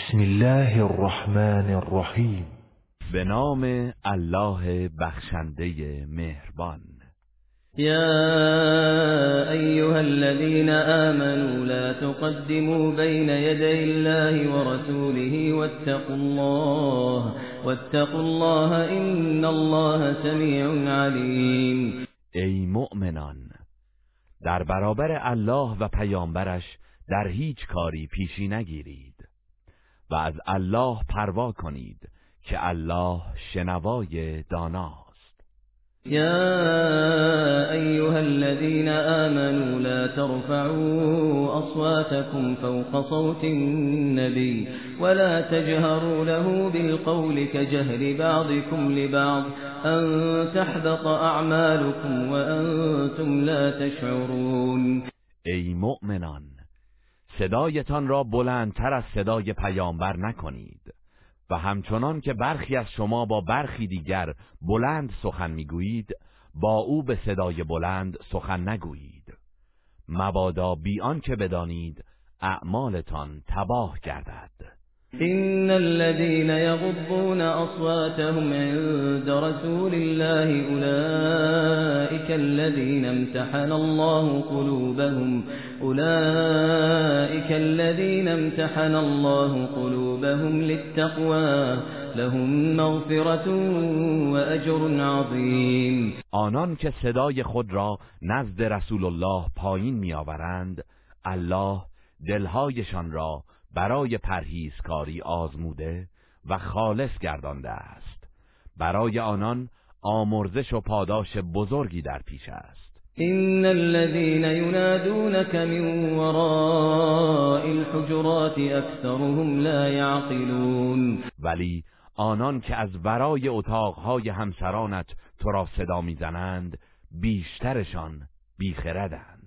بسم الله الرحمن الرحیم. به نام الله بخشنده مهربان. يا أيها الذين آمنوا لا تقدموا بين يدي الله ورسوله واتقوا الله واتقوا الله إن الله سميع عليم ای مؤمنان در برابر الله و پیامبرش در هیچ کاری پیشی نگیرید. و از الله پروا کنید که الله شنوای داناست. يا أيها الذين آمنوا لا ترفعوا أصواتكم فوق صوت النبي ولا تجهروا له بالقول كجهر بعضكم لبعض أن تحبط أعمالكم وأنتم لا تشعرون. ای مؤمنان صدایتان را بلندتر از صدای پیامبر نکنید و همچنان که برخی از شما با برخی دیگر بلند سخن می‌گویید با او به صدای بلند سخن نگویید. مبادا بیان که بدانید اعمالتان تباه گردد. إن الذين يغضون أصواتهم عند رسول الله أولئك الذين امتحن الله قلوبهم أولئك الذين امتحن الله قلوبهم للتقوى لهم مغفرة وأجر عظيم. آنان که صدای خود را نزد رسول الله پایین میآورند الله دلهایشان را برای پرهیزکاری آزموده و خالص گردانده است. برای آنان آمرزش و پاداش بزرگی در پیش است. إن الذين ينادونك من وراء الحجرات أكثرهم لا يعقلون. ولی آنان که از ورای اتاقهای همسرانت تو را صدا می‌زنند بیشترشان بیخردند.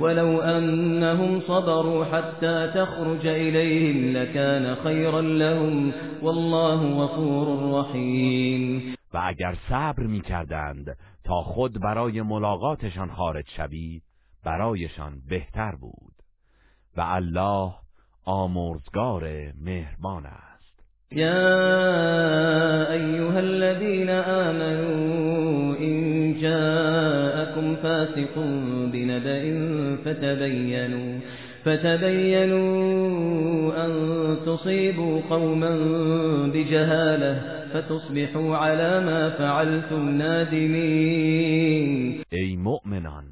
ولو أنهم صبروا حتى تخرج إليهم لكان خيرا لهم والله غفور رحيم. و اگر صبر می‌کردند تا خود برای ملاقاتشان خارج شوی برایشان بهتر بود. و الله آمرزگار مهربان است. يا أيها الذين آمنوا إن جاءكم فاسق بنبأ فتبينوا فتبينوا أن تصيبوا قوما بجهالة فتصبحوا على ما فعلتم نادمين. ای مؤمنان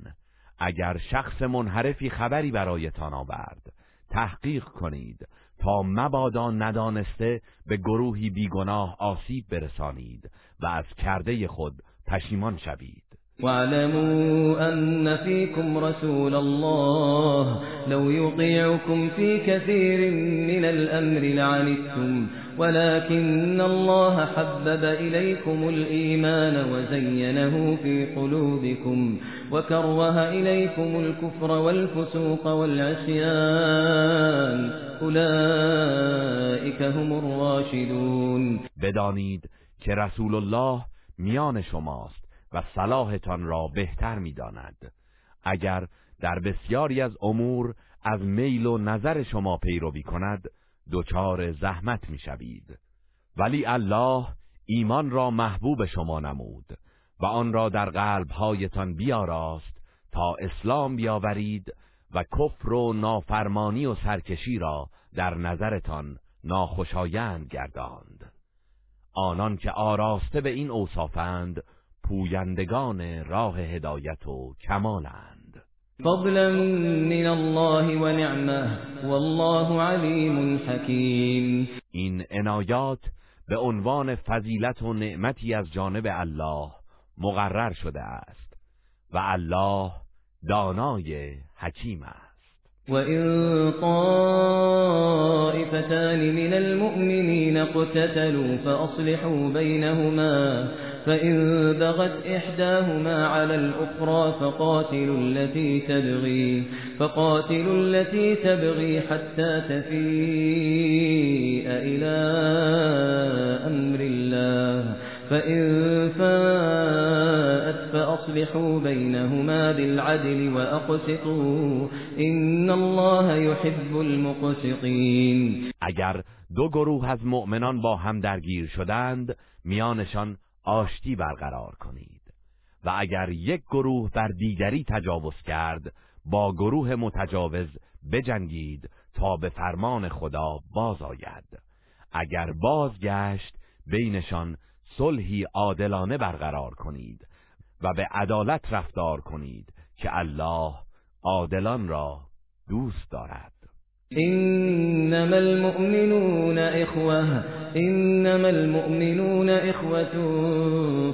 اگر شخص منحرفی خبری برایتان آورد تحقیق کنید تا مبادا ندانسته به گروهی بیگناه آسیب برسانید و از کرده خود پشیمان شوید. واعلموا أن فيكم رسول الله لو يطيعكم في كثير من الأمر لعنتم ولكن الله حبب إليكم الإيمان وزينه في قلوبكم وكره إليكم الكفر والفسوق والعصيان أولئك هم الراشدون. بدانید که رسول الله میان شماست و صلاحتان را بهتر می‌داند. اگر در بسیاری از امور از میل و نظر شما پیروی کند دچار زحمت می‌شوید. ولی الله ایمان را محبوب شما نمود و آن را در قلبهایتان بیاراست تا اسلام بیاورید و کفر و نافرمانی و سرکشی را در نظرتان ناخوشایند گرداند. آنان که آراسته به این اوصافند پویندگان راه هدایت و کمالند. فضلا من الله و نعمه والله علیم حکیم. این عنایات به عنوان فضیلت و نعمتی از جانب الله مقرر شده است و الله دانای حکیم است. وإن طائفتان من المؤمنين اقتتلوا فأصلحوا بينهما فإن بغت إحداهما على الأخرى فقاتلوا التي تبغي فقاتلوا التي تبغي حتى تفيء إلى أمر الله فإن فاءت فأصلحوا بينهما بالعدل وأقسطوا إن الله يحب المقسطين. اگر دو گروه از مؤمنان با هم درگیر شدند میانشان آشتی برقرار کنید. و اگر یک گروه بر دیگری تجاوز کرد با گروه متجاوز بجنگید تا به فرمان خدا باز آید اگر بازگشت بینشان صلحی عادلانه برقرار کنید. و به عدالت رفتار کنید که الله عادلان را دوست دارد. إنما المؤمنون إخوة إنما المؤمنون إخوة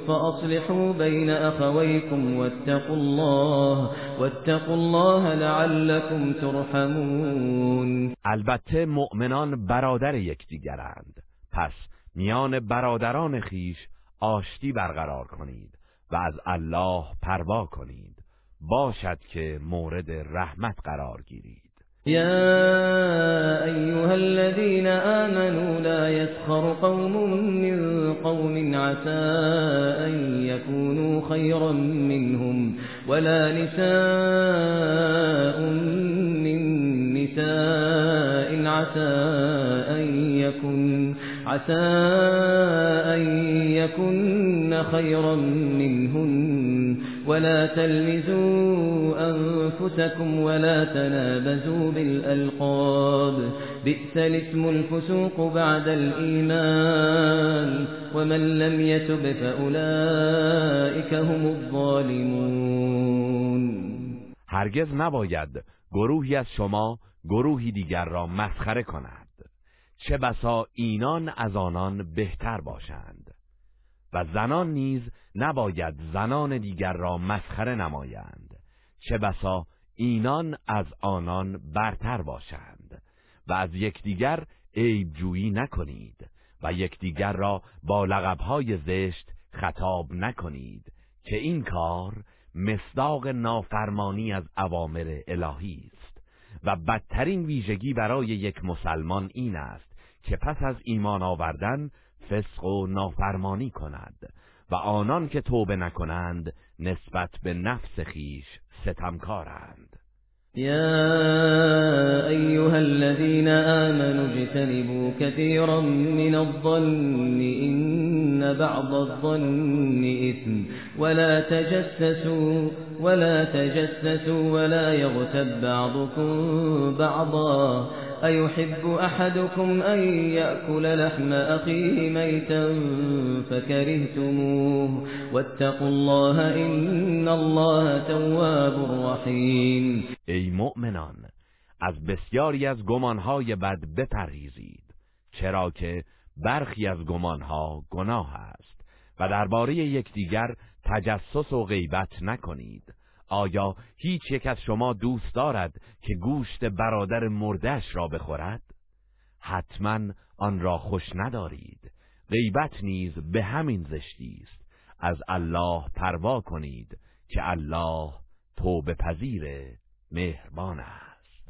فأصلحوا بين أخويكم واتقوا الله واتقوا الله لعلكم ترحمون. البته مؤمنان برادر یکدیگرند. پس میان برادران خیش آشتی برقرار کنید. و از الله پروا کنید. باشد که مورد رحمت قرار گیرید. يا أيها الذين آمنوا لا يسخر قوم من قوم عسى أن يكونوا خيرا منهم ولا نساء من نساء عسى عسى أن يكن خيرا منهن. ولا تلمزوا أنفسكم ولا تنابزوا بالألقاب. بئس الاسم الفسوق بعد الإيمان. ومن لم يتب فأولئك هم الظالمون. هرگز نباید گروهی از شما گروهی دیگر را مسخره کند. چه بسا اینان از آنان بهتر باشند. و زنان نیز نباید زنان دیگر را مسخره نمایند. چه بسا اینان از آنان برتر باشند. و از یکدیگر عیب جویی نکنید و یکدیگر را با لقبهای زشت خطاب نکنید که این کار مصداق نافرمانی از اوامر الهی است. و بدترین ویژگی برای یک مسلمان این است که پس از ایمان آوردن فسق و نافرمانی کند و آنان که توبه نکنند نسبت به نفس خیش ستمکارند. يا أيها الذين آمنوا اجتنبوا كثيرا من الظن إن بعض الظن إثم ولا تجسسوا ولا تجسسوا ولا يغتب بعضكم بعضا أيحب أحدكم أن يأكل لحم أخيه ميتا فكرهتموه واتقوا الله إن الله تواب رحيم. ای مؤمنان از بسیاری از گمانهای بد بپرهیزید چرا که برخی از گمانها گناه است و درباره یکدیگر تجسس و غیبت نکنید. آیا هیچ یک از شما دوست دارد که گوشت برادر مردش را بخورد؟ حتما آن را خوش ندارید. غیبت نیز به همین زشتی است. از الله پروا کنید که الله توبه پذیر مهربان است.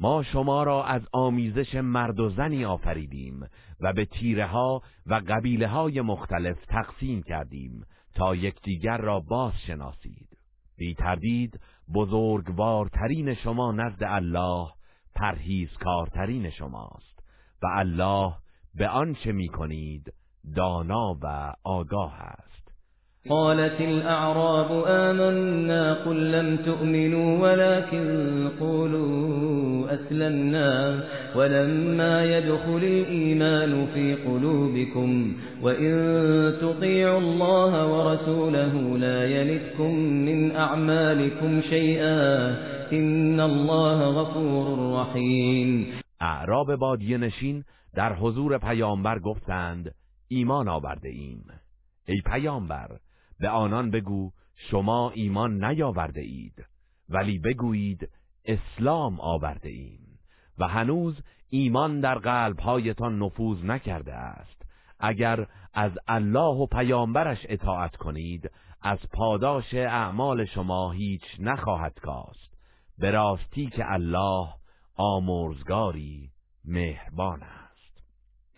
ما شما را از آمیزش مرد و زنی آفریدیم و به تیره ها و قبیله های مختلف تقسیم کردیم تا یکدیگر را باز شناسید بی تردید بزرگوارترین شما نزد الله پرهیزکارترین شماست و الله به آنچه می کنید دانا و آگاه است. قالت الأعراب آمنا قل لم تؤمنوا ولكن قولوا أسلمنا ولما يدخل الإيمان في قلوبكم وإن تطيعوا الله ورسوله لا يلتكم من أعمالكم شيئا إن الله غفور رحيم. اعراب بادیه نشین در حضور پیامبر گفتند ایمان آورده ایم. ای پیامبر به آنان بگو شما ایمان نیاورده اید ولی بگویید اسلام آورده ایم و هنوز ایمان در قلبهایتان نفوذ نکرده است. اگر از الله و پیامبرش اطاعت کنید از پاداش اعمال شما هیچ نخواهد کاست. به راستی که الله آمرزگاری مهربان است.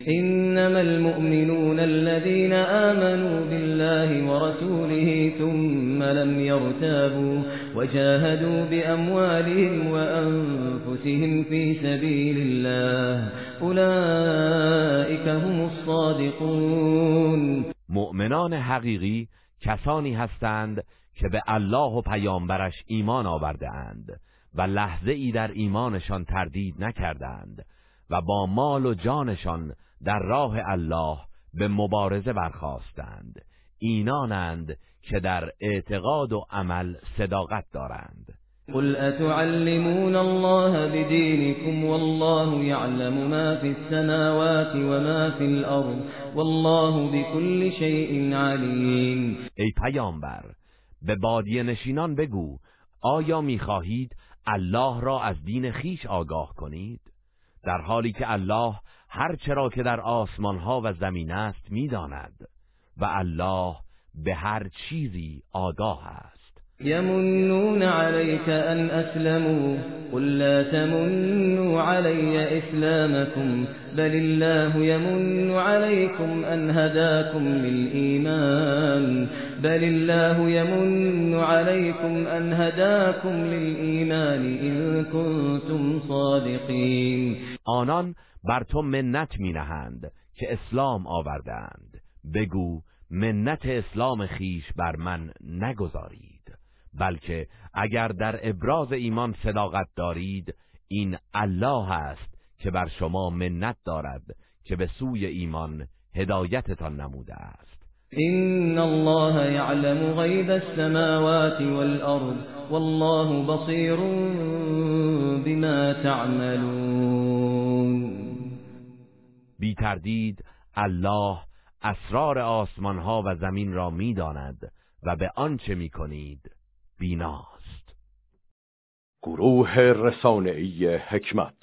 إنما المؤمنون الذين آمنوا بالله ورسوله ثم لم يرتابوا وجاهدوا بأموالهم وأنفسهم في سبيل الله أولئك هم الصادقون. مؤمنان حقیقی کسانی هستند که به الله و پیامبرش ایمان آورده اند و لحظه ای در ایمانشان تردید نکردند. و با مال و جانشان در راه الله به مبارزه برخواستند اینانند که در اعتقاد و عمل صداقت دارند. قل اتعلمون الله بدينكم والله يعلم ما في السماوات وما في الارض والله بكل شيء عليم ای پیامبر به بادیه نشینان بگو آیا می‌خواهید الله را از دین خیش آگاه کنید؟ در حالی که الله هر چرا که در آسمان ها و زمین است می‌داند و الله به هر چیزی آگاه است. يمنون عليك أن أسلموا قل لا تمنوا علي إسلامكم بل الله يمن عليكم أن هداكم للإيمان بل الله يمن عليكم أن آنان بر تو منت می نهند که اسلام آوردند بگو منت اسلام خیش بر من نگذارید. بلکه اگر در ابراز ایمان صداقت دارید این الله است که بر شما منت دارد که به سوی ایمان هدایتتان نموده است. إن الله يعلم غيب السماوات والأرض والله بصير بما تعملون. بی تردید الله اسرار آسمان ها و زمین را می‌داند و به آنچه می کنید بیناست. گروه رسانه‌ای حکمت.